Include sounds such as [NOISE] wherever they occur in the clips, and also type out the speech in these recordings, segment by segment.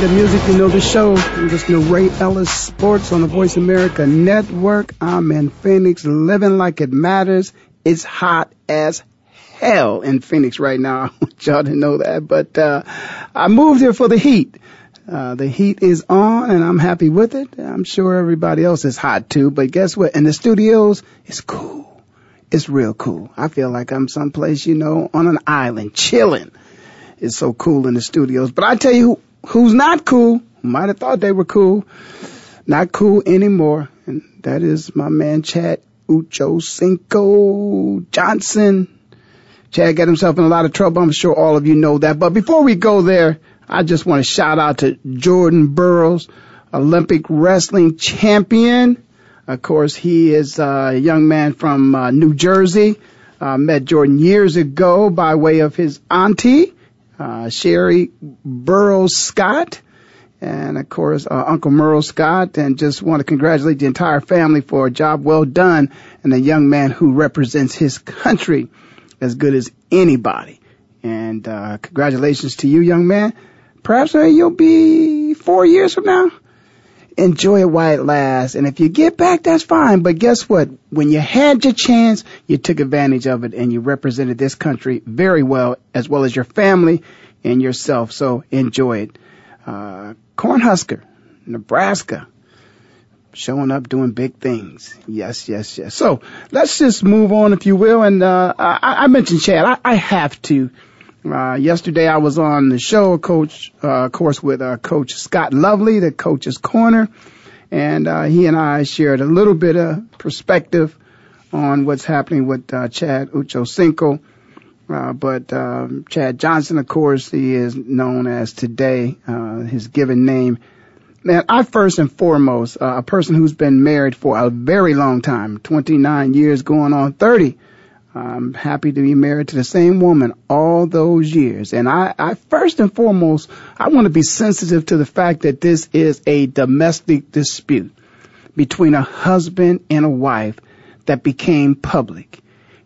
The music, you know the show. You just know Ray Ellis Sports on the Voice America Network. I'm in Phoenix, living like it matters. It's hot as hell in Phoenix right now. [LAUGHS] I want y'all to know that. But uh, I moved here for the heat. Uh, the heat is on and I'm happy with it. I'm sure everybody else is hot too. But guess what? In the studios, it's cool. It's real cool. I feel like I'm someplace, you know, on an island, chilling. It's so cool in the studios. But I tell you who's not cool, might have thought they were cool, not cool anymore. And that is my man Chad Ochocinco Johnson. Chad got himself in a lot of trouble. I'm sure all of you know that. But before we go there, I just want to shout out to Jordan Burroughs, Olympic wrestling champion. Of course, he is a young man from uh, New Jersey. Uh, met Jordan years ago by way of his auntie uh, Sherry Burroughs Scott, and of course uh, Uncle Merle Scott, and just want to congratulate the entire family for a job well done and a young man who represents his country as good as anybody. And uh, congratulations to you, young man. Perhaps uh, you'll be four years from now enjoy it while it lasts. And if you get back, that's fine. But guess what? When you had your chance, you took advantage of it and you represented this country very well, as well as your family and yourself. So enjoy it. Uh, Cornhusker, Nebraska, showing up doing big things. Yes, yes, yes. So let's just move on, if you will. And uh, I, I mentioned Chad. I, I have to. Uh, yesterday I was on the show, coach, uh, of course, with uh, Coach Scott Lovely, the coach's corner, and uh, he and I shared a little bit of perspective on what's happening with uh, Chad Ochocinco. Uh, but um, Chad Johnson, of course, he is known as today uh, his given name. Man, I first and foremost, a person who's been married for a very long time, 29 years going on 30. I'm happy to be married to the same woman all those years. And I, I first and foremost, I want to be sensitive to the fact that this is a domestic dispute between a husband and a wife that became public.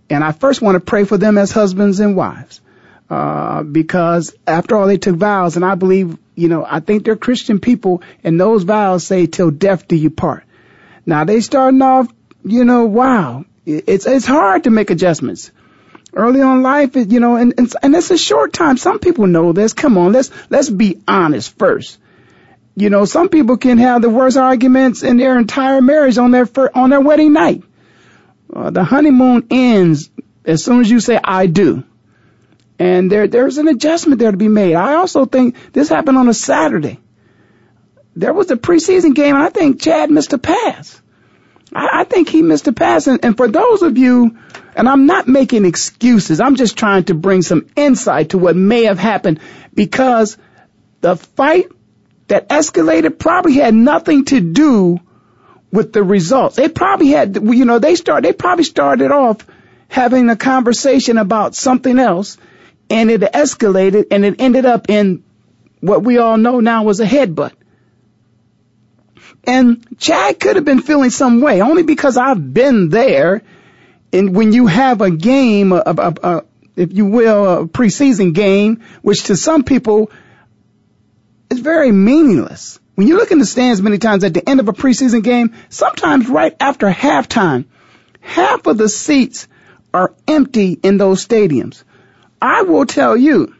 And I first want to pray for them as husbands and wives. Uh, because after all, they took vows, and I believe, you know, I think they're Christian people, and those vows say, till death do you part. Now, they starting off, you know, wow, it's it's hard to make adjustments. Early on life you know and, and and it's a short time. Some people know this. Come on let's let's be honest first. You know some people can have the worst arguments in their entire marriage on their fir- on their wedding night. Uh, the honeymoon ends as soon as you say i do. And there there's an adjustment there to be made. I also think this happened on a saturday. There was a preseason game and i think chad missed a pass I, I think he missed a pass. And, and for those of you, and I'm not making excuses, I'm just trying to bring some insight to what may have happened because the fight that escalated probably had nothing to do with the results. They probably had, you know, they start, they probably started off having a conversation about something else and it escalated and it ended up in what we all know now was a headbutt. And Chad could have been feeling some way, only because I've been there. And when you have a game, a, a, a, if you will, a preseason game, which to some people is very meaningless. When you look in the stands many times at the end of a preseason game, sometimes right after halftime, half of the seats are empty in those stadiums. I will tell you,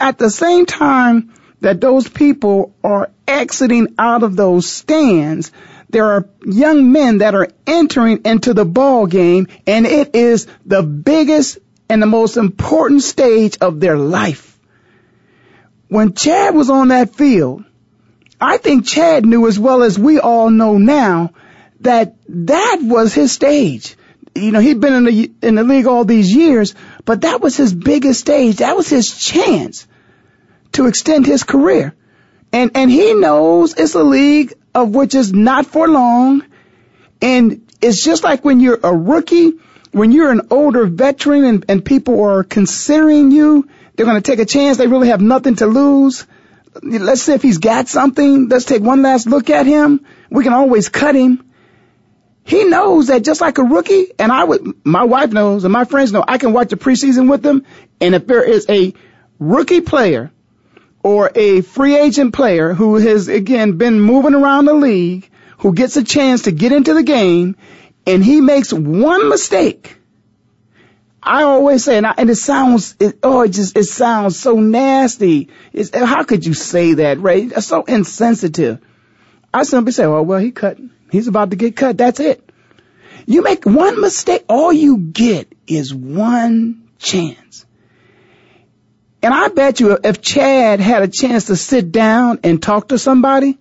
at the same time that those people are exiting out of those stands, there are young men that are entering into the ball game and it is the biggest and the most important stage of their life. When Chad was on that field, I think Chad knew as well as we all know now that that was his stage. You know, he'd been in the, in the league all these years, but that was his biggest stage. That was his chance to extend his career. And, and he knows it's a league of which is not for long. And it's just like when you're a rookie, when you're an older veteran and, and people are considering you, they're going to take a chance. They really have nothing to lose. Let's see if he's got something, let's take one last look at him. We can always cut him. He knows that just like a rookie, and I would, my wife knows and my friends know, I can watch the preseason with them. And if there is a rookie player or a free agent player who has again been moving around the league, who gets a chance to get into the game, and he makes one mistake, I always say, and, I, and it sounds, it, oh, it just, it sounds so nasty. It's, how could you say that, Ray? It's so insensitive. I simply say, oh, well, he cut. He's about to get cut. That's it. You make one mistake, all you get is one chance. And I bet you if Chad had a chance to sit down and talk to somebody,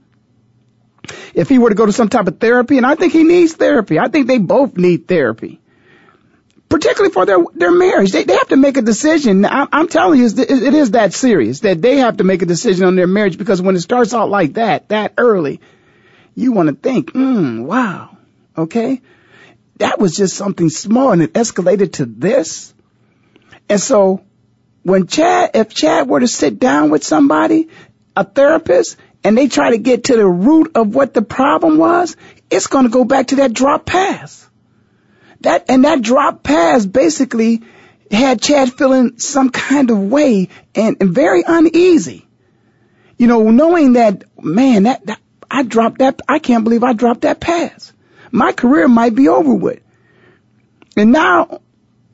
if he were to go to some type of therapy, and I think he needs therapy. I think they both need therapy. Particularly for their, their marriage. They, they have to make a decision. I, I'm telling you, it is that serious that they have to make a decision on their marriage because when it starts out like that, that early, you want to think, hmm, wow, okay? That was just something small and it escalated to this. And so when Chad, if Chad were to sit down with somebody, a therapist, and they try to get to the root of what the problem was, it's going to go back to that drop pass. That, and that drop pass basically had Chad feeling some kind of way and, and very uneasy. You know, knowing that, man, that, that, I dropped that, I can't believe I dropped that pass. My career might be over with. And now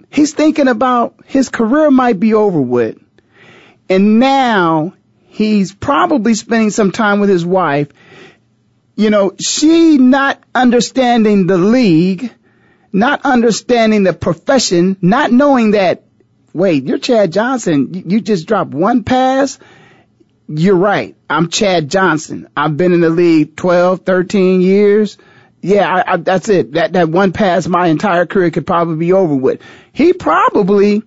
he's thinking about his career might be over with. And now he's probably spending some time with his wife. You know, she not understanding the league, not understanding the profession, not knowing that, wait, you're Chad Johnson. You just dropped one pass. You're right. I'm Chad Johnson. I've been in the league 12, 13 years. Yeah, I, I, that's it. That, that one pass, my entire career could probably be over with. He probably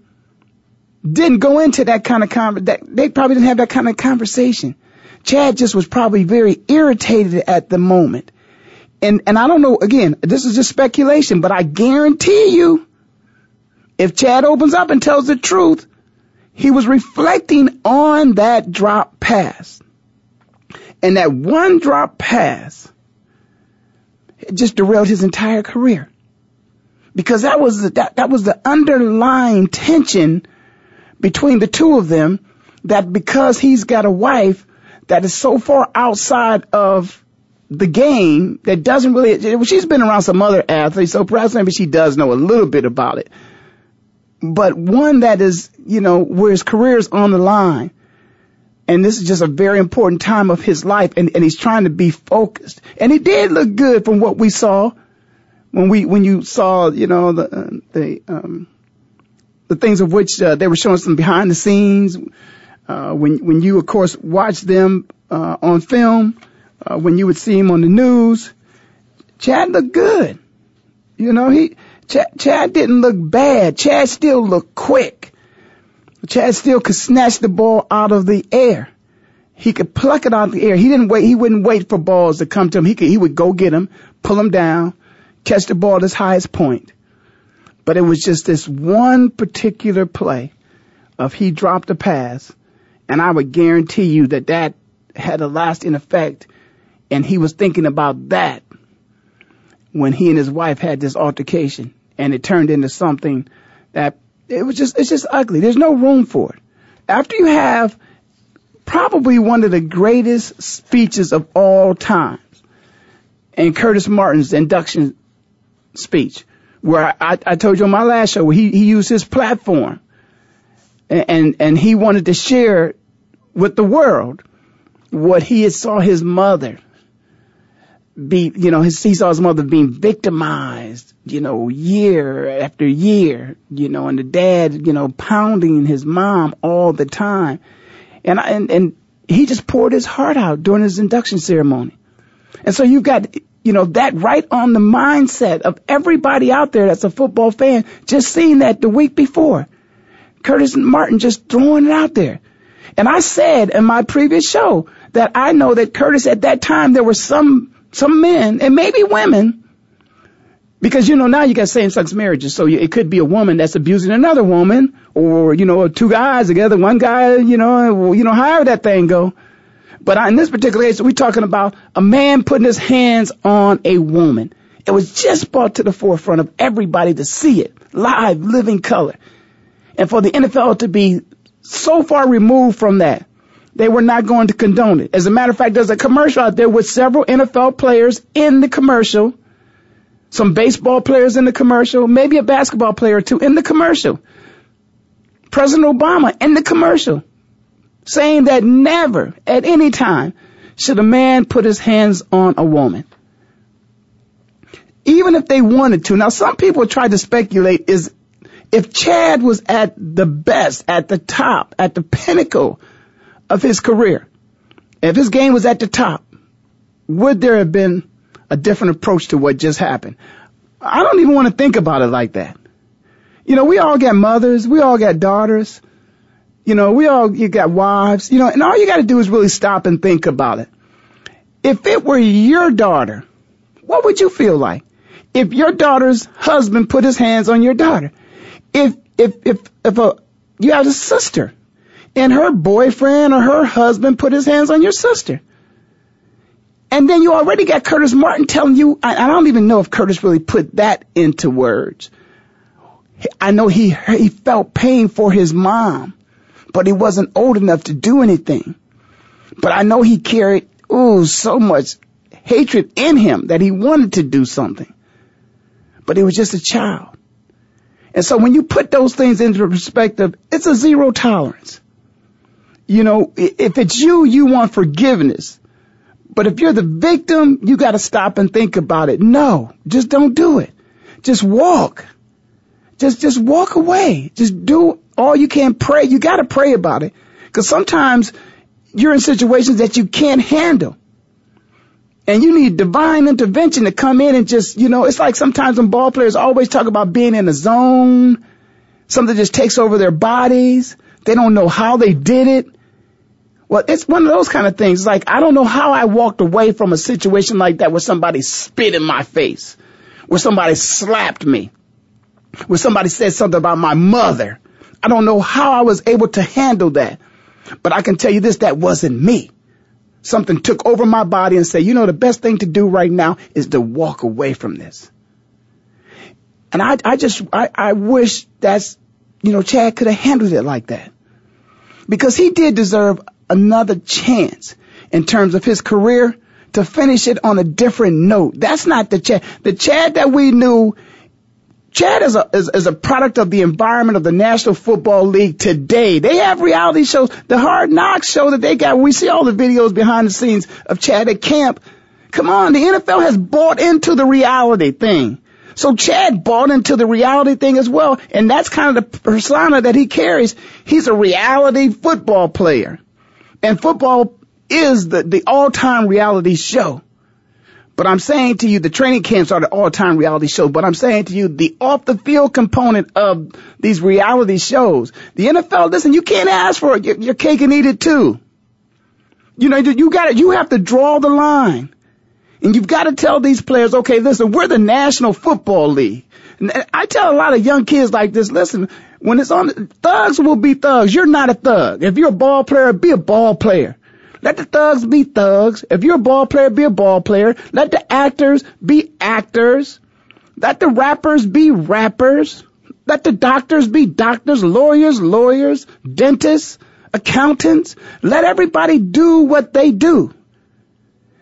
didn't go into that kind of con- that they probably didn't have that kind of conversation. Chad just was probably very irritated at the moment. And and I don't know again, this is just speculation, but I guarantee you if Chad opens up and tells the truth, he was reflecting on that drop pass. And that one drop pass just derailed his entire career. Because that was the, that, that was the underlying tension between the two of them that because he's got a wife that is so far outside of the game that doesn't really, she's been around some other athletes, so perhaps maybe she does know a little bit about it. But one that is, you know, where his career is on the line. And this is just a very important time of his life and, and he's trying to be focused. And he did look good from what we saw when we, when you saw, you know, the, uh, the, um, the things of which uh, they were showing some behind the scenes. Uh, when when you of course watch them uh, on film, uh, when you would see him on the news, Chad looked good. You know he Chad, Chad didn't look bad. Chad still looked quick. Chad still could snatch the ball out of the air. He could pluck it out of the air. He didn't wait. He wouldn't wait for balls to come to him. He could. He would go get them, pull them down, catch the ball at its highest point. But it was just this one particular play of he dropped a pass, and I would guarantee you that that had a lasting effect, and he was thinking about that when he and his wife had this altercation, and it turned into something that it was just it's just ugly. There's no room for it. After you have probably one of the greatest speeches of all times, and Curtis Martin's induction speech, where I, I told you on my last show, he, he used his platform and, and, and he wanted to share with the world what he had saw his mother be, you know, his, he saw his mother being victimized, you know, year after year, you know, and the dad, you know, pounding his mom all the time. And, and, and he just poured his heart out during his induction ceremony. And so you've got, you know, that right on the mindset of everybody out there that's a football fan, just seeing that the week before. Curtis Martin just throwing it out there. And I said in my previous show that I know that Curtis at that time there were some some men and maybe women because you know now you got same-sex marriages, so it could be a woman that's abusing another woman, or you know two guys together, one guy, you know, you know however that thing go. But in this particular case, we're talking about a man putting his hands on a woman. It was just brought to the forefront of everybody to see it live, living color, and for the NFL to be so far removed from that they were not going to condone it. As a matter of fact, there's a commercial out there with several NFL players in the commercial, some baseball players in the commercial, maybe a basketball player or two in the commercial. President Obama in the commercial saying that never at any time should a man put his hands on a woman. Even if they wanted to. Now some people try to speculate is if Chad was at the best, at the top, at the pinnacle of his career, if his game was at the top, would there have been a different approach to what just happened? I don't even want to think about it like that. You know, we all got mothers, we all got daughters, you know, we all you got wives, you know, and all you got to do is really stop and think about it. If it were your daughter, what would you feel like? If your daughter's husband put his hands on your daughter, if if if if a you have a sister and her boyfriend or her husband put his hands on your sister. And then you already got Curtis Martin telling you, I, I don't even know if Curtis really put that into words. I know he, he felt pain for his mom, but he wasn't old enough to do anything. But I know he carried, ooh, so much hatred in him that he wanted to do something. But he was just a child. And so when you put those things into perspective, it's a zero tolerance you know, if it's you, you want forgiveness. But if you're the victim, you got to stop and think about it. No, just don't do it. Just walk. Just, just walk away. Just do all you can. Pray. You got to pray about it. Cause sometimes you're in situations that you can't handle. And you need divine intervention to come in and just, you know, it's like sometimes when ball players always talk about being in a zone, something just takes over their bodies. They don't know how they did it. Well, it's one of those kind of things. Like, I don't know how I walked away from a situation like that where somebody spit in my face, where somebody slapped me, where somebody said something about my mother. I don't know how I was able to handle that. But I can tell you this, that wasn't me. Something took over my body and said, you know, the best thing to do right now is to walk away from this. And I, I just, I, I wish that's, you know, Chad could have handled it like that. Because he did deserve another chance in terms of his career to finish it on a different note. That's not the Chad. The Chad that we knew, Chad is a, is, is a product of the environment of the National Football League today. They have reality shows. The Hard Knocks show that they got, we see all the videos behind the scenes of Chad at camp. Come on, the NFL has bought into the reality thing. So Chad bought into the reality thing as well, and that's kind of the persona that he carries. He's a reality football player. And football is the, the all-time reality show. But I'm saying to you, the training camps are the all-time reality show. But I'm saying to you, the off-the-field component of these reality shows, the NFL, listen, you can't ask for it. Your, your cake and eat it too. You know, you got You have to draw the line. And you've got to tell these players, okay, listen, we're the National Football League. And I tell a lot of young kids like this, listen, when it's on, thugs will be thugs. You're not a thug. If you're a ball player, be a ball player. Let the thugs be thugs. If you're a ball player, be a ball player. Let the actors be actors. Let the rappers be rappers. Let the doctors be doctors, lawyers, lawyers, dentists, accountants. Let everybody do what they do.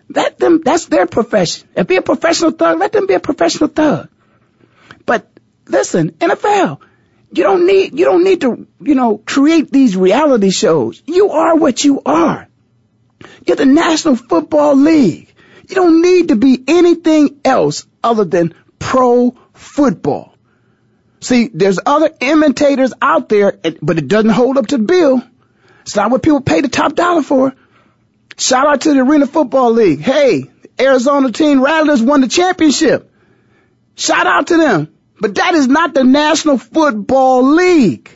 Let them, that's their profession. If you're a professional thug, let them be a professional thug. But listen, NFL, You don't need, you don't need to, you know, create these reality shows. You are what you are. You're the National Football League. You don't need to be anything else other than pro football. See, there's other imitators out there, but it doesn't hold up to the bill. It's not what people pay the top dollar for. Shout out to the Arena Football League. Hey, Arizona team Rattlers won the championship. Shout out to them. But that is not the National Football League.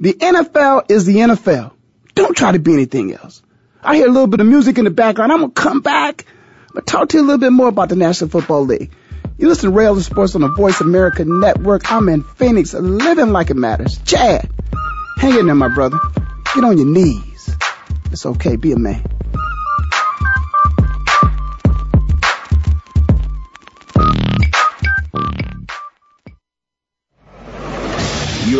The NFL is the NFL. Don't try to be anything else. I hear a little bit of music in the background. I'm going to come back. I'm going to talk to you a little bit more about the National Football League. You listen to Ray Ellis Sports on the Voice America Network. I'm in Phoenix, living like it matters. Chad, hang in there, my brother. Get on your knees. It's okay. Be a man.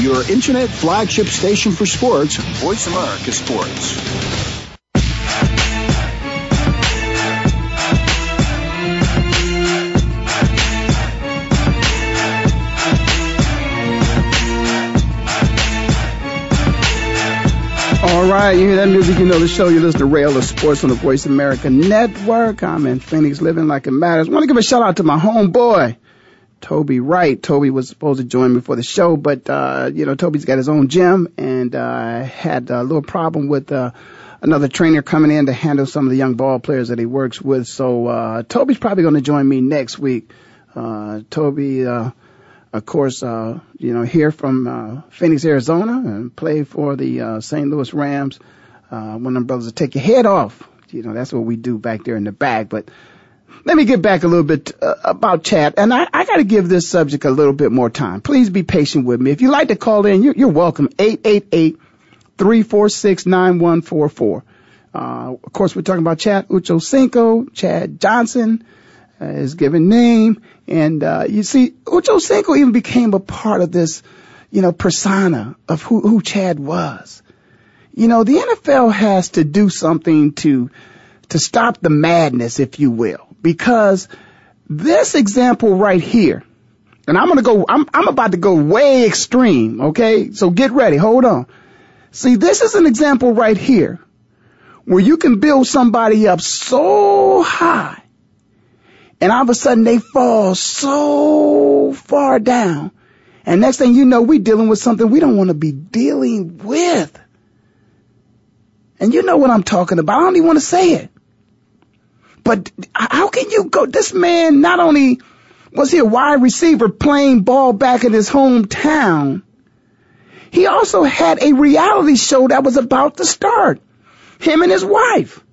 Your internet flagship station for sports, Voice America Sports. All right, you hear that music, you know the show. You listen to Ray Ellis Sports on the Voice America Network. I'm in Phoenix, living like it matters. I want to give a shout out to my homeboy, Toby Wright. Toby was supposed to join me for the show, but, uh, you know, Toby's got his own gym and, uh, had a little problem with, uh, another trainer coming in to handle some of the young ball players that he works with. So, uh, Toby's probably going to join me next week. Uh, Toby, uh, of course, uh, you know, here from, uh, Phoenix, Arizona and play for the, uh, St. Louis Rams. Uh, one of them brothers will take your head off. You know, that's what we do back there in the back, but, let me get back a little bit uh, about Chad, and I, I got to give this subject a little bit more time. Please be patient with me. If you'd like to call in, you're, you're welcome. Eight eight eight three four six nine one four four. Uh, of course, we're talking about Chad Ochocinco, Chad Johnson, uh, his given name, and uh, you see, Ochocinco even became a part of this, you know, persona of who, who Chad was. You know, the NFL has to do something to to stop the madness, if you will because this example right here, and I'm gonna go, I'm, I'm about to go way extreme, okay? So get ready, hold on. See, this is an example right here where you can build somebody up so high and all of a sudden they fall so far down. And next thing you know, we're dealing with something we don't want to be dealing with. And you know what I'm talking about. I don't even want to say it. But how can you go? This man not only was he a wide receiver playing ball back in his hometown, he also had a reality show that was about to start. Him and his wife.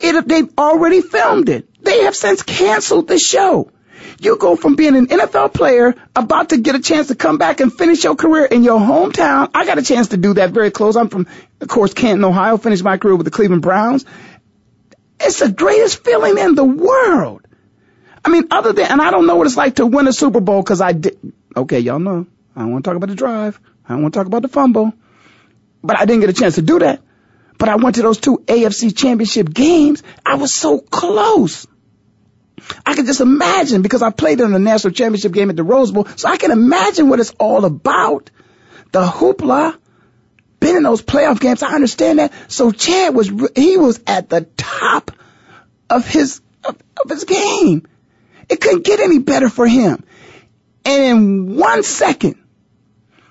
It, they've already filmed it. They have since canceled the show. You go from being an NFL player about to get a chance to come back and finish your career in your hometown. I got a chance to do that very close. I'm from, of course, Canton, Ohio, finished my career with the Cleveland Browns It's the greatest feeling in the world. I mean, other than, and I don't know what it's like to win a Super Bowl because I did. Okay, y'all know. I don't want to talk about the drive. I don't want to talk about the fumble. But I didn't get a chance to do that. But I went to those two AFC championship games. I was so close. I can just imagine because I played in the national championship game at the Rose Bowl. So I can imagine what it's all about. The hoopla, been in those playoff games. I understand that. So Chad was, he was at the top of his, of, of his game. It couldn't get any better for him. And in one second,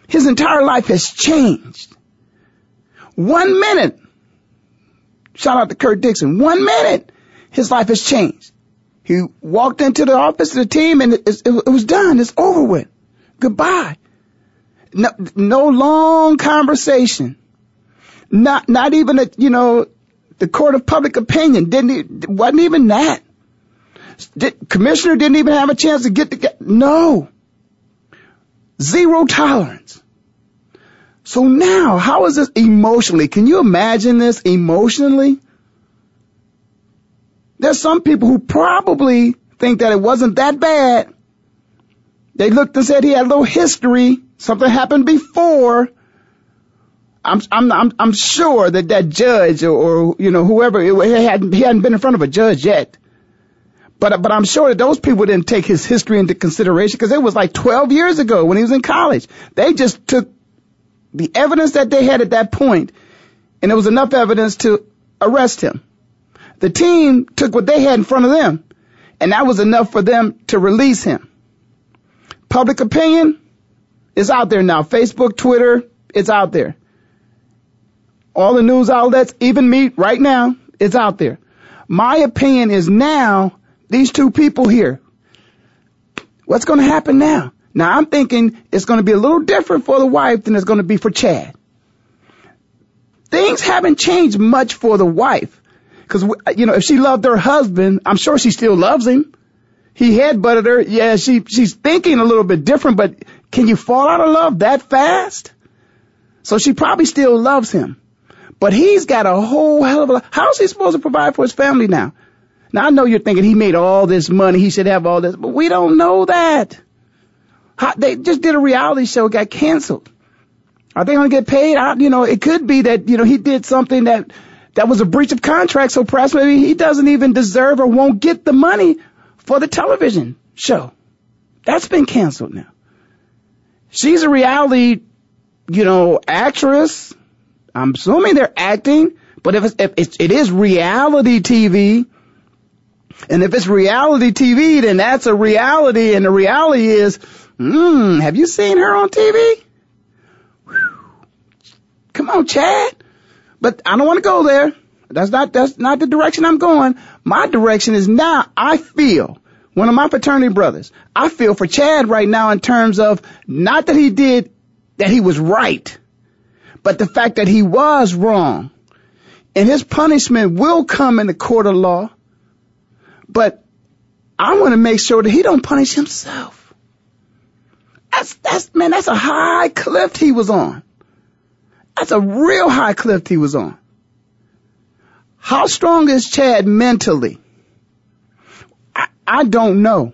his entire life has changed. One minute, shout out to Kurt Dixon, one minute, his life has changed. He walked into the office of the team and it, it, it was done. It's over with. Goodbye. No, no long conversation. Not, not even a, you know, the court of public opinion didn't, wasn't even that. Did, commissioner didn't even have a chance to get the, no. Zero tolerance. So now, how is this emotionally? Can you imagine this emotionally? There's some people who probably think that it wasn't that bad. They looked and said he had a little history. Something happened before. I'm, I'm, I'm, I'm sure that that judge or, or you know, whoever, he hadn't, he hadn't been in front of a judge yet. But, but I'm sure that those people didn't take his history into consideration because it was like 12 years ago when he was in college. They just took the evidence that they had at that point and there was enough evidence to arrest him. The team took what they had in front of them and that was enough for them to release him. Public opinion is out there now. Facebook, Twitter, it's out there. All the news outlets, even me right now, it's out there. My opinion is now these two people here. What's going to happen now? Now I'm thinking it's going to be a little different for the wife than it's going to be for Chad. Things haven't changed much for the wife. Cause, you know, if she loved her husband, I'm sure she still loves him. He headbutted her. Yeah, she, she's thinking a little bit different, but can you fall out of love that fast? So she probably still loves him. But he's got a whole hell of a, how's he supposed to provide for his family now? Now I know you're thinking he made all this money, he should have all this, but we don't know that. How, they just did a reality show, got canceled. Are they going to get paid? I, you know, it could be that you know he did something that that was a breach of contract, so perhaps maybe he doesn't even deserve or won't get the money for the television show. That's been canceled now. She's a reality, you know, actress. I'm assuming they're acting, but if it's, if it's, it is reality TV, and if it's reality TV, then that's a reality, and the reality is, hmm, have you seen her on TV? Whew. Come on, Chad. But I don't want to go there. That's not, that's not the direction I'm going. My direction is now, I feel, one of my fraternity brothers, I feel for Chad right now in terms of not that he did, that he was right, but the fact that he was wrong. And his punishment will come in the court of law. But I want to make sure that he don't punish himself. That's, that's, man, that's a high cliff he was on. That's a real high cliff he was on. How strong is Chad mentally? I, don't know,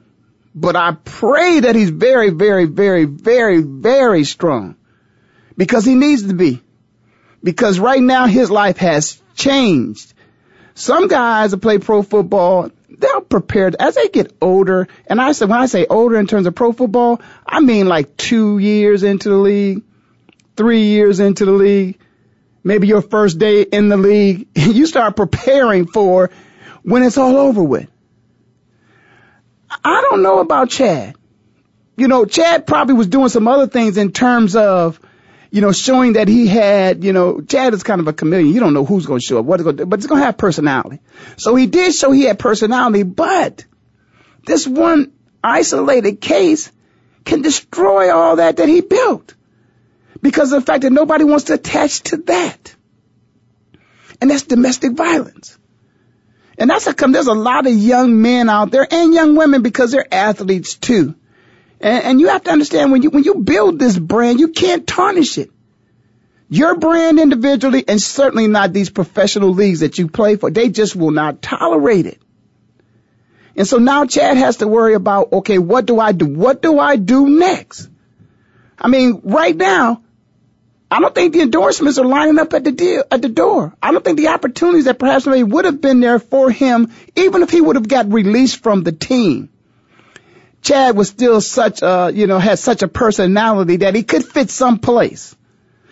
but I pray that he's very, very, very, very, very strong because he needs to be. Because right now his life has changed. Some guys that play pro football, they're prepared as they get older. And I say, when I say older in terms of pro football, I mean like two years into the league, three years into the league, maybe your first day in the league. [LAUGHS] You start preparing for when it's all over with. I don't know about Chad. You know, Chad probably was doing some other things in terms of, you know, showing that he had, you know, Chad is kind of a chameleon. You don't know who's going to show up, what going to, but it's going to have personality. So he did show he had personality, but this one isolated case can destroy all that that he built because of the fact that nobody wants to attach to that. And that's domestic violence. And that's come there's a lot of young men out there and young women because they're athletes too. And, and you have to understand when you, when you build this brand, you can't tarnish it. your brand individually and certainly not these professional leagues that you play for. They just will not tolerate it. And so now Chad has to worry about, okay, what do I do? What do I do next? I mean, right now, I don't think the endorsements are lining up at the deal, at the door. I don't think the opportunities that perhaps maybe would have been there for him, even if he would have got released from the team. Chad was still such a, you know, had such a personality that he could fit someplace.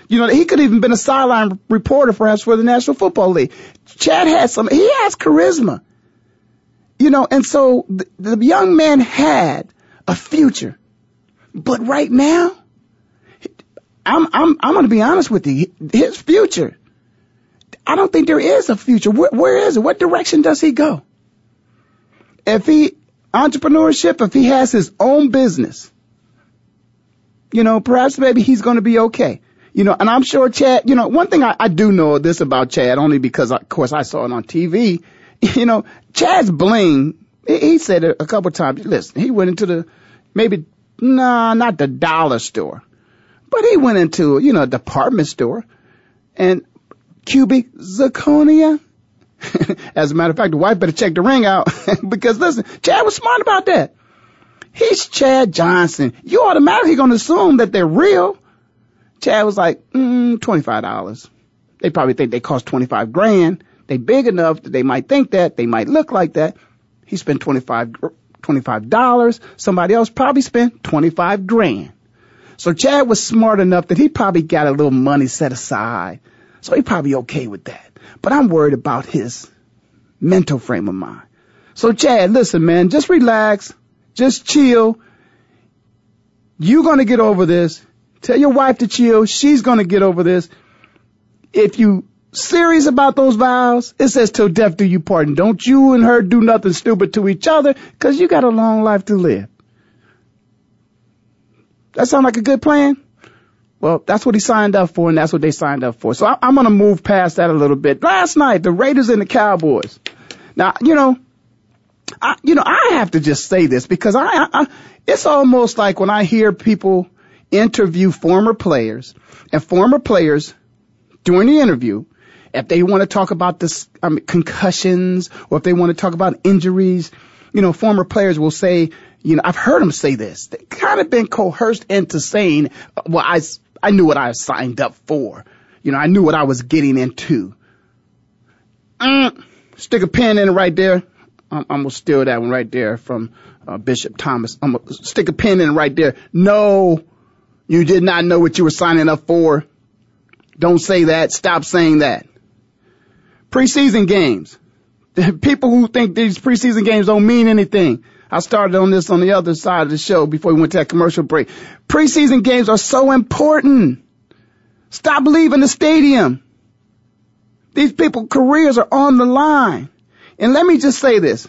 You know, he could have even been a sideline reporter perhaps for the National Football League. Chad had some, he has charisma. You know, and so the, the young man had a future. But right now, I'm I'm I'm going to be honest with you. His future, I don't think there is a future. Where, where is it? What direction does he go? If he entrepreneurship, if he has his own business, you know, perhaps maybe he's going to be okay. You know, and I'm sure Chad. You know, one thing I, I do know this about Chad, only because of course I saw it on TV. [LAUGHS] You know, Chad's bling. He, said it a couple times. Listen, he went into the maybe nah, not the dollar store but he went into, you know, a department store and cubic zirconia. [LAUGHS] As a matter of fact, the wife better check the ring out [LAUGHS] because listen, Chad was smart about that. He's Chad Johnson. You automatically going to assume that they're real. Chad was like, mm, $25. They probably think they cost 25 grand. They big enough that they might think that, they might look like that. He spent 25, $25. Somebody else probably spent 25 grand. So Chad was smart enough that he probably got a little money set aside. So he probably okay with that. But I'm worried about his mental frame of mind. So Chad, listen, man, just relax. Just chill. You're going to get over this. Tell your wife to chill. She's going to get over this. If you serious about those vows, it says till death do you part. Don't you and her do nothing stupid to each other because you got a long life to live. That sound like a good plan? Well, that's what he signed up for, and that's what they signed up for. So I, am going to move past that a little bit. Last night, the Raiders and the Cowboys. Now, you know, I, you know, I have to just say this because I, I, it's almost like when I hear people interview former players and former players during the interview, if they want to talk about this um, concussions or if they want to talk about injuries, you know, former players will say, you know, I've heard them say this. They kind of been coerced into saying, well, I, I knew what I signed up for. You know, I knew what I was getting into. Mm, stick a pin in it right there. I'm, I'm, gonna steal that one right there from uh, Bishop Thomas. I'm gonna stick a pin in right there. No, you did not know what you were signing up for. Don't say that. Stop saying that. Preseason games. [LAUGHS] People who think these preseason games don't mean anything. I started on this on the other side of the show before we went to that commercial break. Preseason games are so important. Stop leaving the stadium. These people's careers are on the line. And let me just say this.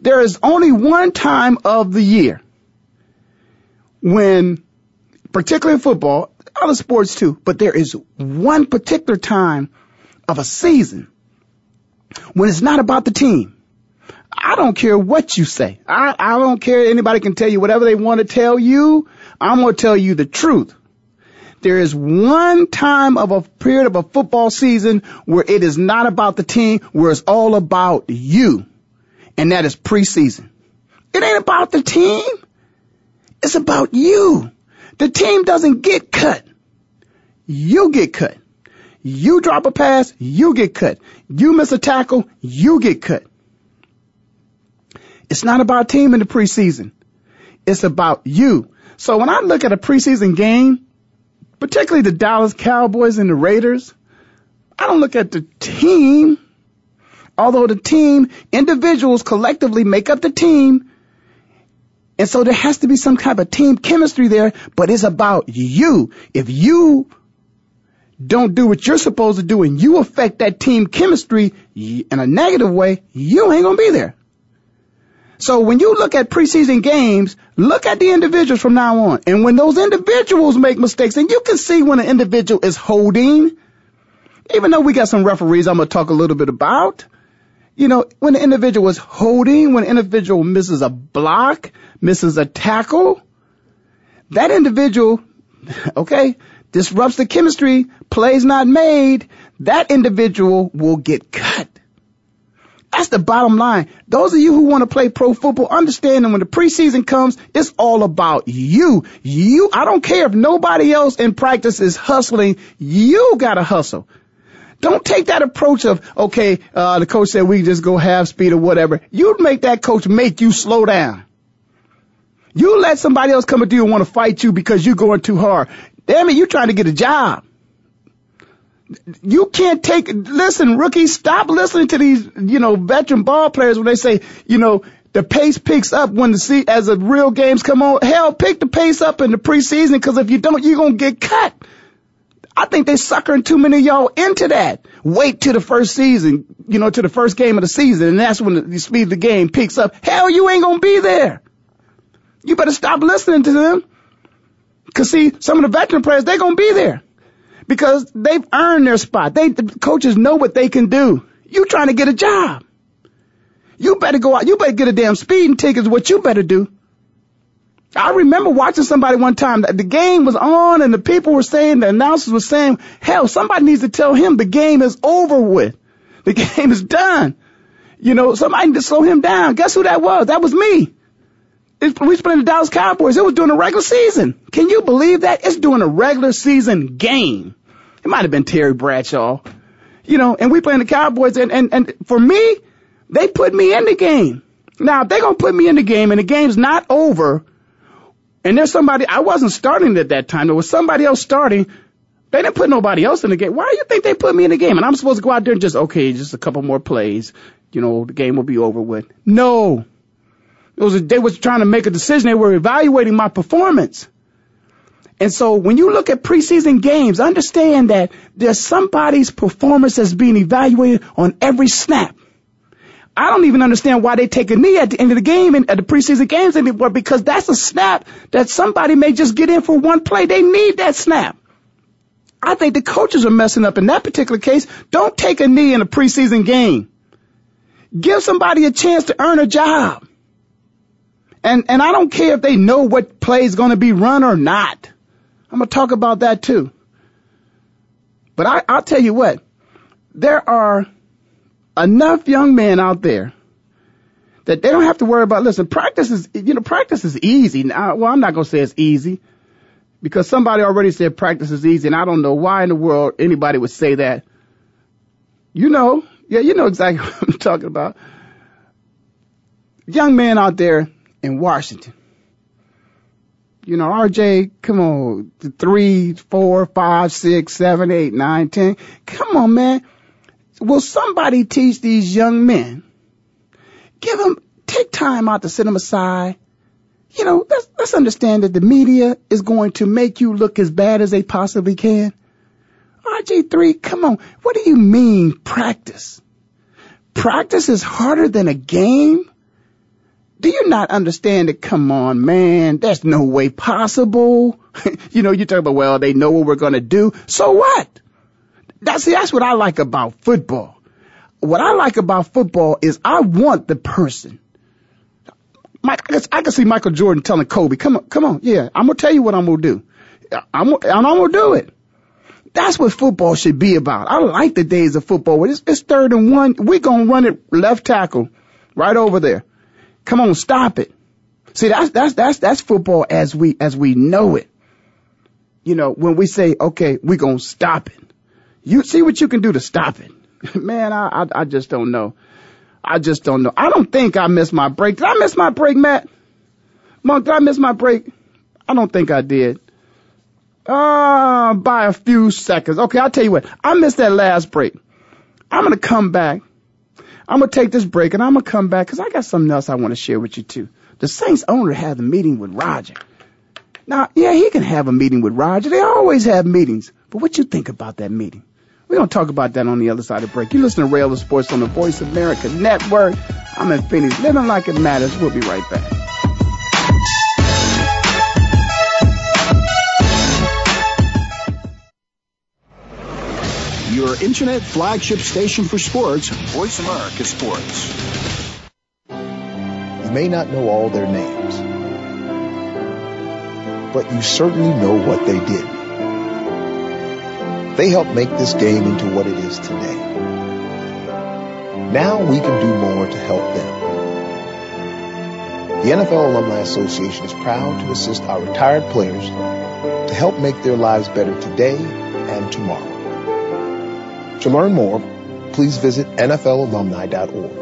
There is only one time of the year when, particularly in football, other sports too, but there is one particular time of a season when it's not about the team. I don't care what you say. I, I don't care. Anybody can tell you whatever they want to tell you. I'm going to tell you the truth. There is one time of a period of a football season where it is not about the team, where it's all about you. And that is preseason. It ain't about the team. It's about you. The team doesn't get cut. You get cut. You drop a pass, you get cut. You miss a tackle, you get cut. It's not about team in the preseason. It's about you. So when I look at a preseason game, particularly the Dallas Cowboys and the Raiders, I don't look at the team. Although the team, individuals collectively make up the team. And so there has to be some kind of team chemistry there, but it's about you. If you don't do what you're supposed to do and you affect that team chemistry in a negative way, you ain't gonna be there. So when you look at preseason games, look at the individuals from now on. And when those individuals make mistakes, and you can see when an individual is holding, even though we got some referees I'm going to talk a little bit about, you know, when the individual is holding, when an individual misses a block, misses a tackle, that individual, [LAUGHS] okay, disrupts the chemistry, plays not made, that individual will get cut. That's the bottom line. Those of you who want to play pro football, understand that when the preseason comes, it's all about you. You, I don't care if nobody else in practice is hustling. You gotta hustle. Don't take that approach of, okay, uh, the coach said we just go half speed or whatever. You make that coach make you slow down. You let somebody else come at you and want to fight you because you're going too hard. Damn it, you're trying to get a job. You can't take, listen, rookies, stop listening to these, you know, veteran ball players when they say, you know, the pace picks up when the see as the real games come on. Hell, pick the pace up in the preseason because if you don't, you're gonna get cut. I think they're suckering too many of y'all into that. Wait till the first season, you know, to the first game of the season, and that's when the speed of the game picks up. Hell, you ain't gonna be there. You better stop listening to them. Cause see, some of the veteran players, they're gonna be there. Because they've earned their spot. They, the coaches know what they can do. You trying to get a job. You better go out, you better get a damn speeding ticket is what you better do. I remember watching somebody one time that the game was on and the people were saying, the announcers were saying, hell, somebody needs to tell him the game is over with. The [LAUGHS] game is done. You know, somebody need to slow him down. Guess who that was? That was me. We playing the Dallas Cowboys. It was during the regular season. Can you believe that? It's during a regular season game. It might have been Terry Bradshaw. You know, and we playing the Cowboys and, and, and for me, they put me in the game. Now, if they're going to put me in the game and the game's not over, and there's somebody, I wasn't starting at that time. There was somebody else starting. They didn't put nobody else in the game. Why do you think they put me in the game? And I'm supposed to go out there and just, okay, just a couple more plays. You know, the game will be over with. No. It was a, they was trying to make a decision. They were evaluating my performance. And so when you look at preseason games, understand that there's somebody's performance that's being evaluated on every snap. I don't even understand why they take a knee at the end of the game and at the preseason games anymore because that's a snap that somebody may just get in for one play. They need that snap. I think the coaches are messing up in that particular case. Don't take a knee in a preseason game. Give somebody a chance to earn a job. And, and I don't care if they know what play is going to be run or not. I'm going to talk about that too. But I, I'll tell you what, there are enough young men out there that they don't have to worry about, listen, practice is, you know, practice is easy. Now, well, I'm not going to say it's easy because somebody already said practice is easy and I don't know why in the world anybody would say that. You know, yeah, you know exactly [LAUGHS] what I'm talking about. Young man out there in Washington. You know, RG, come on, three, four, five, six, seven, eight, nine, ten. Come on, man. Will somebody teach these young men? Give them, take time out to sit them aside. You know, let's, let's understand that the media is going to make you look as bad as they possibly can. RG3, come on. What do you mean practice? Practice is harder than a game? Do you not understand that? Come on, man. There's no way possible. [LAUGHS] you know, you talk about, well, they know what we're going to do. So what? That's, see, that's what I like about football. What I like about football is I want the person. Mike, I, I can see Michael Jordan telling Kobe, come on, come on. Yeah, I'm going to tell you what I'm going to do. I'm, and I'm going to do it. That's what football should be about. I like the days of football. It's, it's third and one. We're going to run it left tackle right over there. Come on, stop it. See, that's, that's, that's, that's football as we, as we know it. You know, when we say, okay, we're going to stop it. You see what you can do to stop it. [LAUGHS] Man, I, I, I just don't know. I just don't know. I don't think I missed my break. Did I miss my break, Matt? Monk, did I miss my break? I don't think I did. Uh, by a few seconds. Okay, I'll tell you what. I missed that last break. I'm gonna come back I'm gonna take this break and I'm gonna come back because I got something else I want to share with you too. The Saints owner had a meeting with Roger. Now, yeah, he can have a meeting with Roger. They always have meetings. But what you think about that meeting? We're gonna talk about that on the other side of the break. You listen to Ray Ellis Sports on the Voice America Network. I'm in Phoenix, living like it matters. We'll be right back. Your internet flagship station for sports, Voice America Sports. You may not know all their names, but you certainly know what they did. They helped make this game into what it is today. Now we can do more to help them. The NFL Alumni Association is proud to assist our retired players to help make their lives better today and tomorrow. To learn more, please visit NFLalumni.org.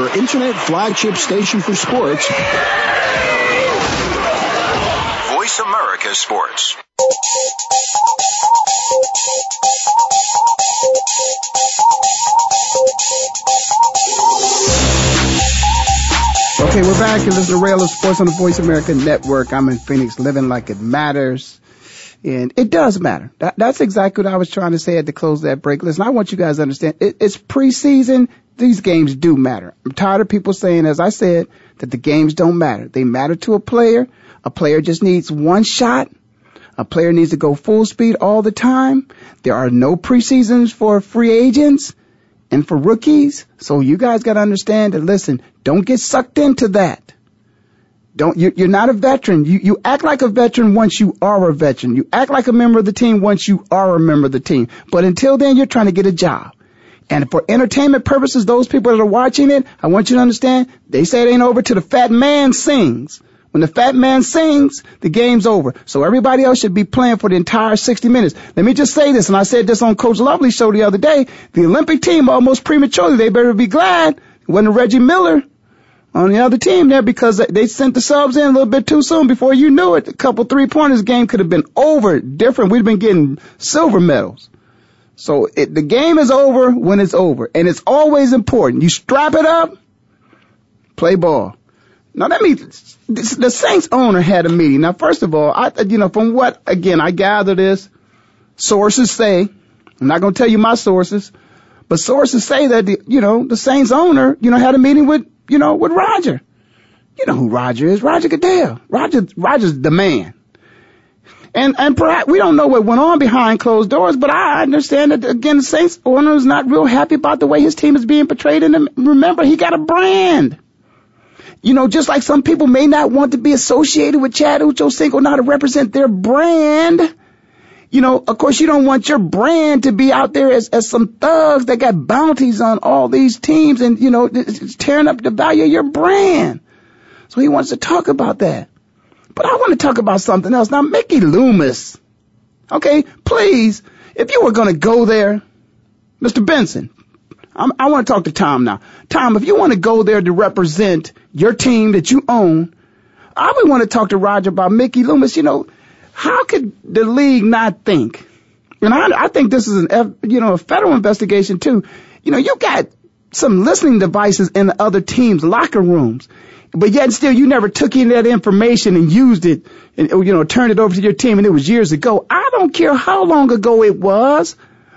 Your internet flagship station for sports. Voice America Sports. Okay, we're back. You listen to Ray Ellis Sports on the Voice America Network. I'm in Phoenix, living like it matters. And it does matter. That, that's exactly what I was trying to say at the close of that break. Listen, I want you guys to understand. It, it's preseason. These games do matter. I'm tired of people saying, as I said, that the games don't matter. They matter to a player. A player just needs one shot. A player needs to go full speed all the time. There are no preseasons for free agents and for rookies. So you guys got to understand that, listen, don't get sucked into that. Don't, you, you're not a veteran. You, you act like a veteran once you are a veteran. You act like a member of the team once you are a member of the team. But until then, you're trying to get a job. And for entertainment purposes, those people that are watching it, I want you to understand, they say it ain't over till the fat man sings. When the fat man sings, the game's over. So everybody else should be playing for the entire 60 minutes. Let me just say this, and I said this on Coach Lovely's show the other day. The Olympic team almost prematurely, they better be glad wasn't Reggie Miller on the other team there because they sent the subs in a little bit too soon. Before you knew it, a couple three pointers game could have been over different. We'd been getting silver medals. So it, the game is over when it's over, and it's always important. You strap it up, play ball. Now that means the Saints owner had a meeting. Now, first of all, I, you know, from what again I gather this, sources say, I'm not going to tell you my sources, but sources say that the, you know, the Saints owner, you know, had a meeting with, you know, with Roger. You know who Roger is? Roger Goodell. Roger, Roger's the man. And, and perhaps we don't know what went on behind closed doors, but I understand that again, the Saints owner is not real happy about the way his team is being portrayed. And remember, he got a brand. You know, just like some people may not want to be associated with Chad Ochocinco, not to represent their brand. You know, of course, you don't want your brand to be out there as, as some thugs that got bounties on all these teams and, you know, it's tearing up the value of your brand. So he wants to talk about that. But I want to talk about something else. Now, Mickey Loomis. Okay, please, if you were going to go there, Mr. Benson, I'm, i want to talk to Tom now. Tom, if you want to go there to represent your team that you own, I would want to talk to Roger about Mickey Loomis. You know, how could the league not think? And I, I think this is an, you know, a federal investigation too. You know, you got some listening devices in the other teams' locker rooms, but yet still you never took any of that information and used it and, you know, turned it over to your team and it was years ago. I don't care how long ago it was.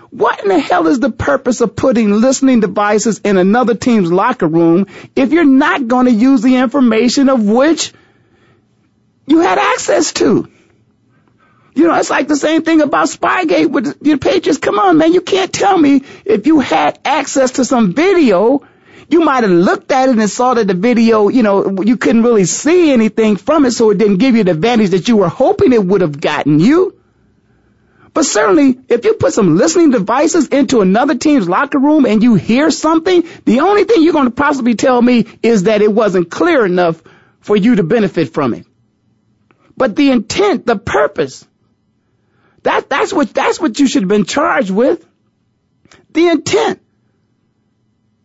What in the hell is the purpose of putting listening devices in another team's locker room if you're not going to use the information of which you had access to? You know, it's like the same thing about Spygate with the Patriots. Come on, man. You can't tell me if you had access to some video, you might have looked at it and saw that the video, you know, you couldn't really see anything from it, so it didn't give you the advantage that you were hoping it would have gotten you. But certainly, if you put some listening devices into another team's locker room and you hear something, the only thing you're going to possibly tell me is that it wasn't clear enough for you to benefit from it. But the intent, the purpose, that, that's what, that's what you should have been charged with. The intent.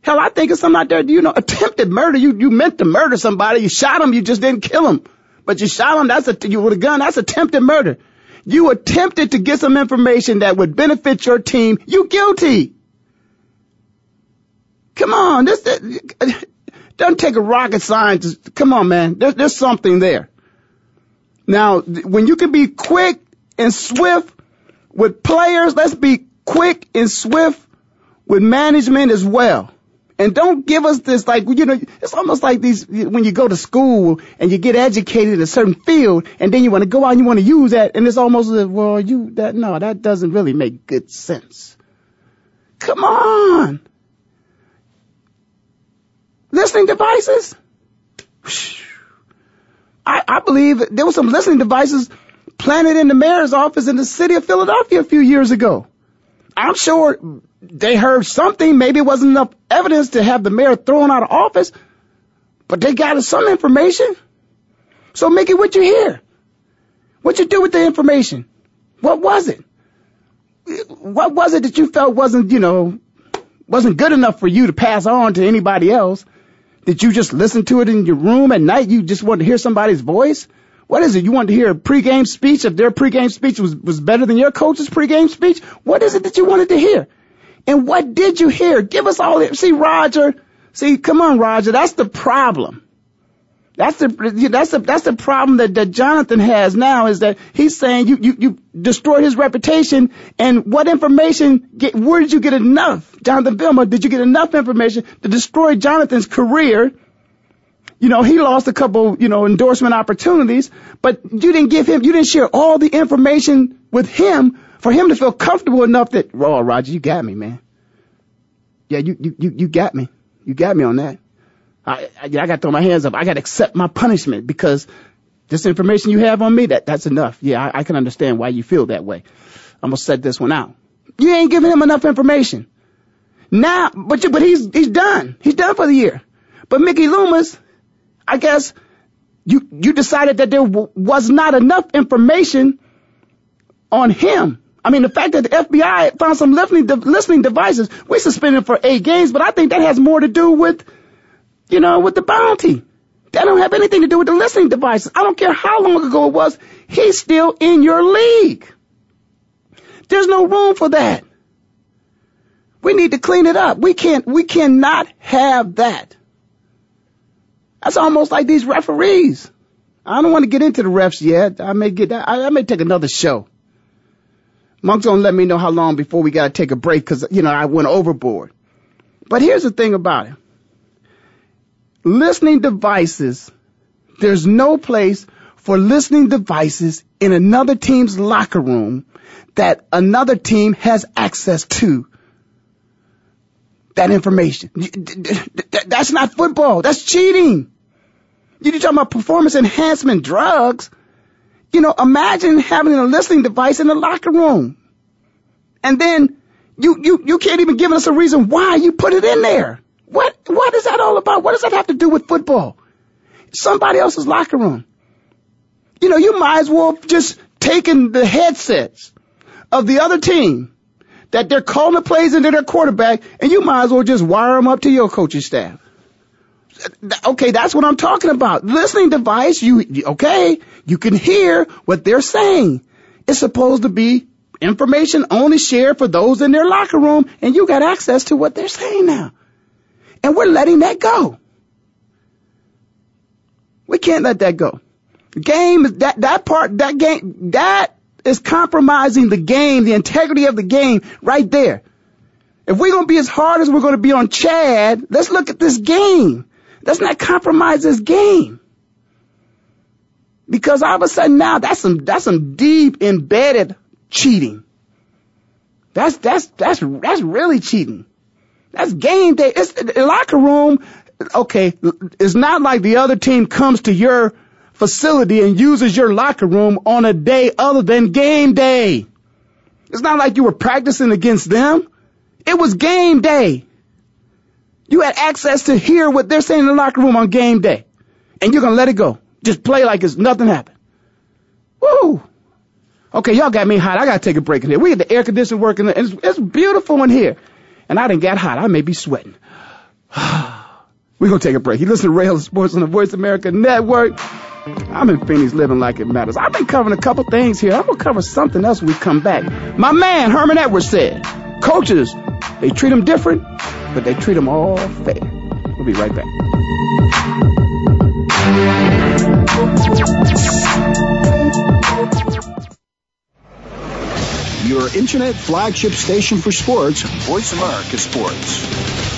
Hell, I think of something out there, you know, attempted murder. You, you meant to murder somebody. You shot him. You just didn't kill him. But you shot him. That's a, you with a gun. That's attempted murder. You attempted to get some information that would benefit your team. You guilty. Come on. This, this doesn't take a rocket scientist. Come on, man. There's, there's something there. Now, when you can be quick and swift with players, let's be quick and swift with management as well. And don't give us this like, you know, it's almost like these, when you go to school and you get educated in a certain field and then you want to go out and you want to use that and it's almost like, well, you, that, no, that doesn't really make good sense. Come on. Listening devices? I, I believe there were some listening devices planted in the mayor's office in the city of Philadelphia a few years ago. I'm sure they heard something. Maybe it wasn't enough evidence to have the mayor thrown out of office, but they got some information. So Mickey, what you hear? What you do with the information? What was it? What was it that you felt wasn't, you know, wasn't good enough for you to pass on to anybody else? Did you just listen to it in your room at night? You just wanted to hear somebody's voice? What is it? You wanted to hear a pregame speech? If their pregame speech was, was better than your coach's pregame speech? What is it that you wanted to hear? And what did you hear? Give us all the, see Roger, see, come on Roger, that's the problem. That's the, that's the, that's the problem that, that Jonathan has now is that he's saying you, you, you destroyed his reputation and what information, get, where did you get enough? Jonathan Vilma, did you get enough information to destroy Jonathan's career? You know, he lost a couple, you know, endorsement opportunities, but you didn't give him, you didn't share all the information with him for him to feel comfortable enough that, oh, Roger, you got me, man. Yeah, you, you, you, you got me. You got me on that. I, I, I got to throw my hands up. I got to accept my punishment because this information you have on me, that, that's enough. Yeah, I, I can understand why you feel that way. I'm going to set this one out. You ain't giving him enough information. Now, but you, but he's, he's done. He's done for the year. But Mickey Loomis, I guess you, you decided that there w- was not enough information on him. I mean, the fact that the FBI found some listening, de- listening devices, we suspended for eight games, but I think that has more to do with, you know, with the bounty. That don't have anything to do with the listening devices. I don't care how long ago it was. He's still in your league. There's no room for that. We need to clean it up. We can't, we cannot have that. That's almost like these referees. I don't want to get into the refs yet. I may get, I, I may take another show. Monk's gonna let me know how long before we gotta take a break because, you know, I went overboard. But here's the thing about it. Listening devices, there's no place for listening devices in another team's locker room that another team has access to that information. That's not football. That's cheating. You're talking about performance enhancement drugs. You know, imagine having a listening device in the locker room. And then you, you, you can't even give us a reason why you put it in there. What, what is that all about? What does that have to do with football? Somebody else's locker room. You know, you might as well just taking the headsets of the other team that they're calling the plays into their quarterback and you might as well just wire them up to your coaching staff. Okay, that's what I'm talking about. Listening device, you, okay, you can hear what they're saying. It's supposed to be information only shared for those in their locker room and you got access to what they're saying now. And we're letting that go. We can't let that go. Game, that, that part, that game, that is compromising the game, the integrity of the game right there. If we're going to be as hard as we're going to be on Chad, let's look at this game. Let's not compromise this game. Because all of a sudden now that's some, that's some deep embedded cheating. That's, that's, that's, that's really cheating. That's game day. It's the locker room. Okay. It's not like the other team comes to your facility and uses your locker room on a day other than game day. It's not like you were practicing against them. It was game day. You had access to hear what they're saying in the locker room on game day. And you're going to let it go. Just play like it's nothing happened. Woo! Okay, y'all got me hot. I gotta take a break in here. We got the air conditioning working, and it's, it's beautiful in here. And I didn't get hot. I may be sweating. [SIGHS] We're gonna take a break. You listen to Rail Sports on the Voice America Network. I'm in Phoenix living like it matters. I've been covering a couple things here. I'm gonna cover something else when we come back. My man Herman Edwards said, coaches, they treat them different, but they treat them all fair. We'll be right back. Your internet flagship station for sports, Voice America Sports.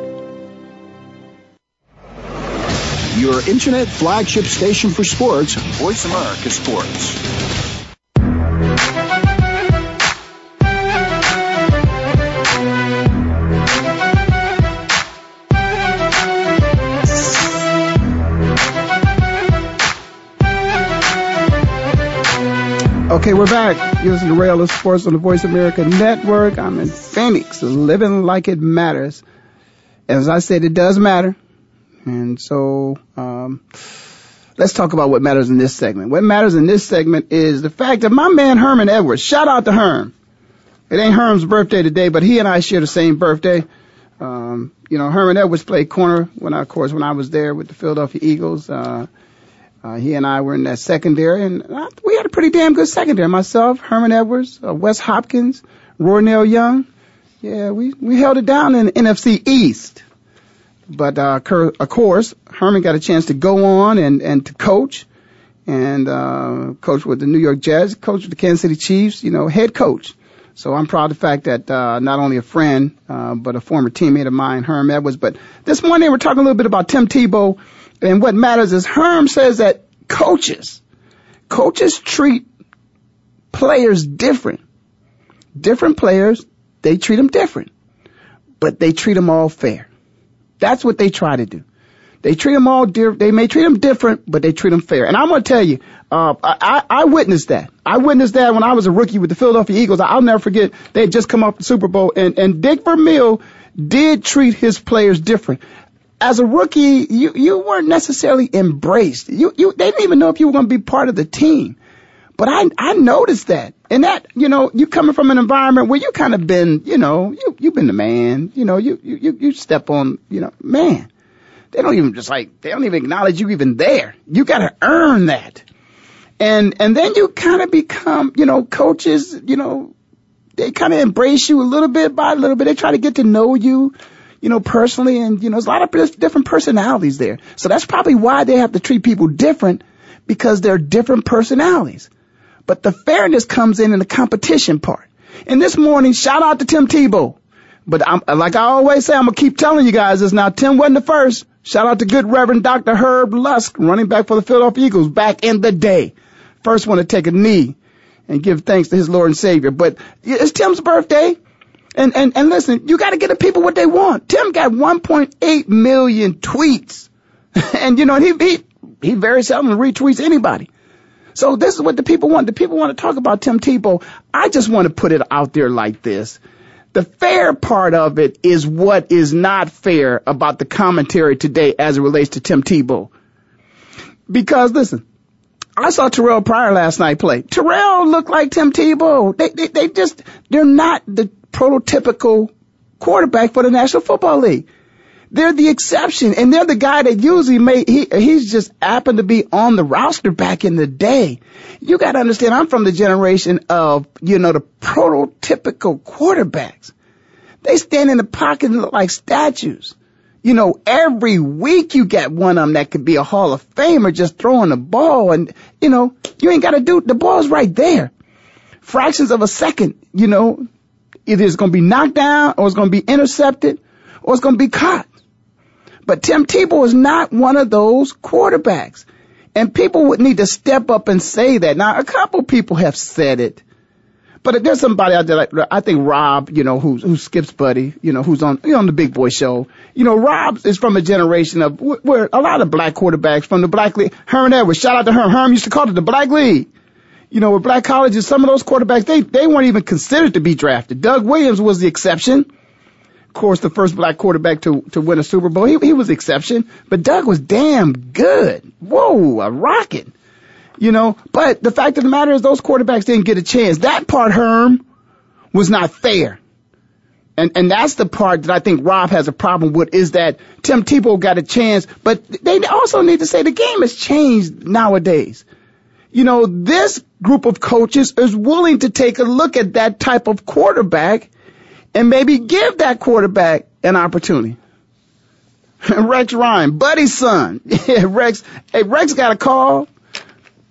Your internet flagship station for sports, Voice America Sports. Okay, we're back. You listen to Rail Sports on the Voice America Network. I'm in Phoenix, living like it matters. As I said, it does matter. And so, um, let's talk about what matters in this segment. What matters in this segment is the fact that my man Herman Edwards, shout out to Herm. It ain't Herm's birthday today, but he and I share the same birthday. Um, you know, Herman Edwards played corner when I, of course, when I was there with the Philadelphia Eagles. Uh, uh, he and I were in that secondary, and uh, we had a pretty damn good secondary. Myself, Herman Edwards, uh, Wes Hopkins, Roynell Young. Yeah, we, we held it down in the NFC East. But uh, of course, Herman got a chance to go on and and to coach, and uh, coach with the New York Jets, coach with the Kansas City Chiefs. You know, head coach. So I'm proud of the fact that uh, not only a friend, uh, but a former teammate of mine, Herm Edwards. But this morning we're talking a little bit about Tim Tebow, and what matters is Herm says that coaches, coaches treat players different. Different players, they treat them different, but they treat them all fair. That's what they try to do. They treat them all different. They may treat them different, but they treat them fair. And I'm going to tell you, uh, I, I witnessed that. I witnessed that when I was a rookie with the Philadelphia Eagles. I'll never forget. They had just come off the Super Bowl, and and Dick Vermeil did treat his players different. As a rookie, you you weren't necessarily embraced. You you they didn't even know if you were going to be part of the team. But I I noticed that, and that you know you coming from an environment where you kind of been you know you you've been the man. You know you you you step on you know man. They don't even just like they don't even acknowledge you even there. You got to earn that, and and then you kind of become you know coaches. You know they kind of embrace you a little bit by a little bit. They try to get to know you you know, personally, and you know, there's a lot of different personalities there. So that's probably why they have to treat people different because they're different personalities. But the fairness comes in in the competition part. And this morning, shout out to Tim Tebow. But I'm, like I always say, I'm gonna keep telling you guys this now. Tim wasn't the first. Shout out to good Reverend Dr. Herb Lusk, running back for the Philadelphia Eagles back in the day. First one to take a knee and give thanks to his Lord and Savior. But it's Tim's birthday. And, and, and listen, you gotta get the people what they want. Tim got 1.8 million tweets. [LAUGHS] and you know, he, he, he very seldom retweets anybody. So this is what the people want. The people want to talk about Tim Tebow. I just want to put it out there like this. The fair part of it is what is not fair about the commentary today as it relates to Tim Tebow. Because listen, I saw Terrell Pryor last night play. Terrell looked like Tim Tebow. They, they, they just, they're not the prototypical quarterback for the National Football League. They're the exception, and they're the guy that usually made, he, he's just happened to be on the roster back in the day. You gotta understand, I'm from the generation of, you know, the prototypical quarterbacks. They stand in the pocket and look like statues. You know, every week you get one of them that could be a Hall of Famer just throwing the ball and, you know, you ain't gotta do, the ball's right there. Fractions of a second, you know, either it's gonna be knocked down or it's gonna be intercepted or it's gonna be caught. But Tim Tebow is not one of those quarterbacks. And people would need to step up and say that. Now, a couple people have said it. But there's somebody out there like I think Rob, you know, who's who skips Buddy, you know, who's on you know, on the Big Boy Show. You know, Rob is from a generation of where a lot of black quarterbacks from the Black League. Herm Edwards, shout out to Herm. Herm used to call it the Black League. You know, with black colleges, some of those quarterbacks they they weren't even considered to be drafted. Doug Williams was the exception of course, the first black quarterback to, to win a Super Bowl. He, he was exception, but Doug was damn good. Whoa, a rocket. You know, but the fact of the matter is those quarterbacks didn't get a chance. That part, Herm, was not fair. And, and that's the part that I think Rob has a problem with is that Tim Tebow got a chance, but they also need to say the game has changed nowadays. You know, this group of coaches is willing to take a look at that type of quarterback and maybe give that quarterback an opportunity. [LAUGHS] Rex Ryan, Buddy's son. [LAUGHS] Yeah, Rex. Hey, Rex got a call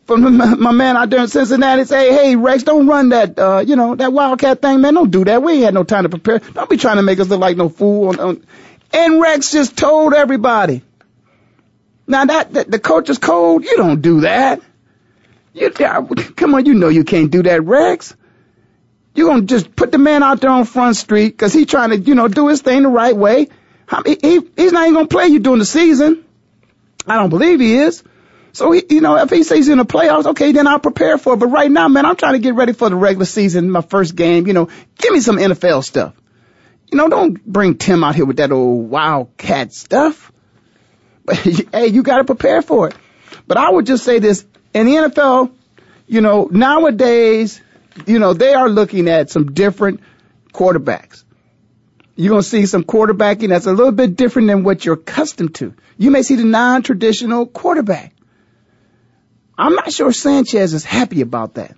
from my, [LAUGHS] my man out there in Cincinnati. Say, hey, Rex, don't run that, uh, you know, that Wildcat thing, man. Don't do that. We ain't had no time to prepare. Don't be trying to make us look like no fool. On, on. And Rex just told everybody. Now that, that the coach is cold, you don't do that. You, come on, you know you can't do that, Rex. You're going to just put the man out there on Front Street because he's trying to, you know, do his thing the right way. He, he, he's not even going to play you during the season. I don't believe he is. So, he, you know, if he says he's in the playoffs, okay, then I'll prepare for it. But right now, man, I'm trying to get ready for the regular season, my first game. You know, give me some NFL stuff. You know, don't bring Tim out here with that old wildcat stuff. But [LAUGHS] hey, you got to prepare for it. But I would just say this in the NFL, you know, nowadays, you know, they are looking at some different quarterbacks. You're going to see some quarterbacking that's a little bit different than what you're accustomed to. You may see the non-traditional quarterback. I'm not sure Sanchez is happy about that.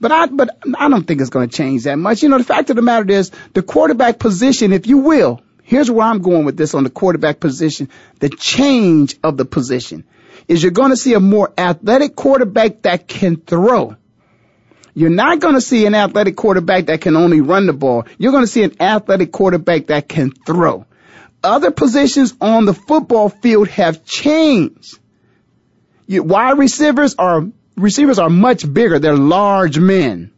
But I, but I don't think it's going to change that much. You know, the fact of the matter is the quarterback position, if you will, here's where I'm going with this on the quarterback position, the change of the position is you're going to see a more athletic quarterback that can throw. You're not going to see an athletic quarterback that can only run the ball. You're going to see an athletic quarterback that can throw. Other positions on the football field have changed. You, wide receivers are receivers are much bigger. They're large men.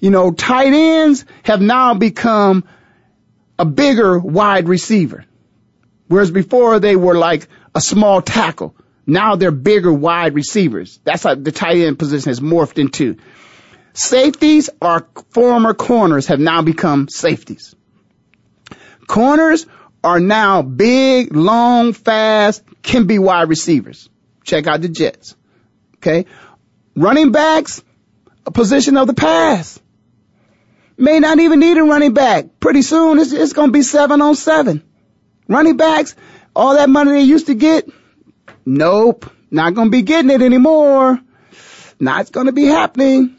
You know, tight ends have now become a bigger wide receiver. Whereas before they were like a small tackle. Now they're bigger wide receivers. That's how the tight end position has morphed into. Safeties or former corners have now become safeties. Corners are now big, long, fast, can be wide receivers. Check out the Jets. Okay. Running backs, a position of the past. May not even need a running back. Pretty soon it's, it's going to be seven on seven. Running backs, all that money they used to get, nope, not going to be getting it anymore. Not going to be happening.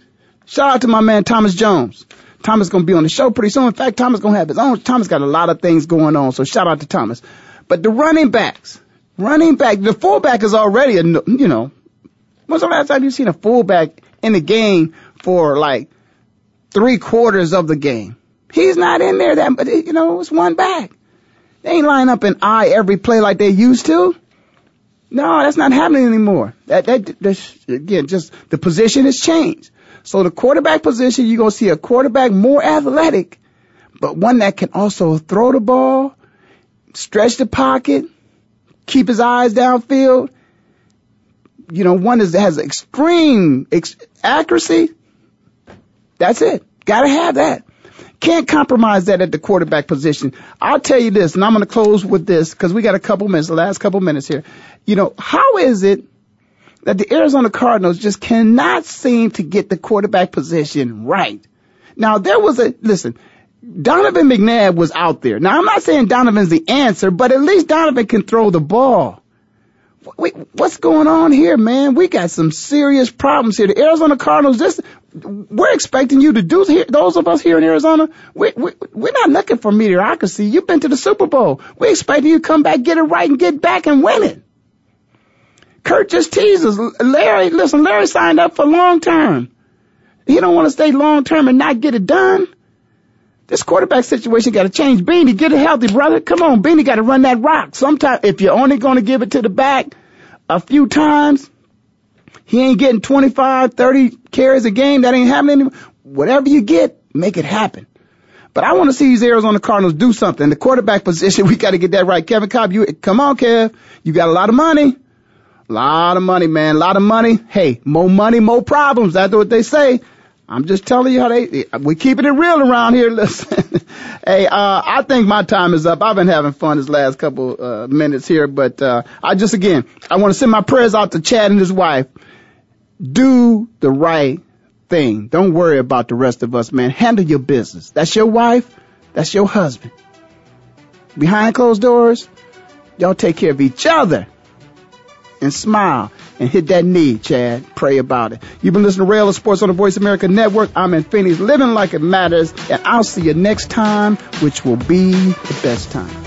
Shout out to my man Thomas Jones. Thomas gonna be on the show pretty soon. In fact, Thomas gonna have his own. Thomas got a lot of things going on, so shout out to Thomas. But the running backs, running back, the fullback is already a, you know, when's the last time you seen a fullback in the game for like three quarters of the game? He's not in there that, but you know, it's one back. They ain't line up and eye every play like they used to. No, that's not happening anymore. That, that, that again, just the position has changed. So the quarterback position, you're going to see a quarterback more athletic, but one that can also throw the ball, stretch the pocket, keep his eyes downfield. you know, one is, has extreme ex- accuracy. That's it. Gotta have that. Can't compromise that at the quarterback position. I'll tell you this, and I'm going to close with this because we got a couple minutes, the last couple minutes here. You know, how is it that the Arizona Cardinals just cannot seem to get the quarterback position right? Now, there was a, listen, Donovan McNabb was out there. Now, I'm not saying Donovan's the answer, but at least Donovan can throw the ball. Wait, what's going on here, man? We got some serious problems here. The Arizona Cardinals, this, we're expecting you to do here, those of us here in Arizona, we, we, we're not looking for mediocrity. You've been to the Super Bowl. We expect you to come back, get it right, and get back and win it. Kurt just teases. Larry, listen, Larry signed up for long term. He don't want to stay long term and not get it done. This quarterback situation got to change. Beanie, get it healthy, brother. Come on, Beanie got to run that rock. Sometimes, if you're only going to give it to the back a few times, he ain't getting 25, 30 carries a game. That ain't happening. Whatever you get, make it happen. But I want to see these Arizona Cardinals do something. The quarterback position, [LAUGHS] we got to get that right. Kevin Kolb, you come on, Kev. You got a lot of money. A lot of money, man. A lot of money. Hey, more money, more problems. That's what they say. I'm just telling you how they, we're keeping it real around here. [LAUGHS] Listen. hey, uh, I think my time is up. I've been having fun this last couple, uh, minutes here, but, uh, I just, again, I want to send my prayers out to Chad and his wife. Do the right thing. Don't worry about the rest of us, man. Handle your business. That's your wife. That's your husband. Behind closed doors, y'all take care of each other and smile and hit that knee, Chad. Pray about it. You've been listening to Ray Ellis Sports on the Voice America Network. I'm in Phoenix, living like it matters, and I'll see you next time, which will be the best time.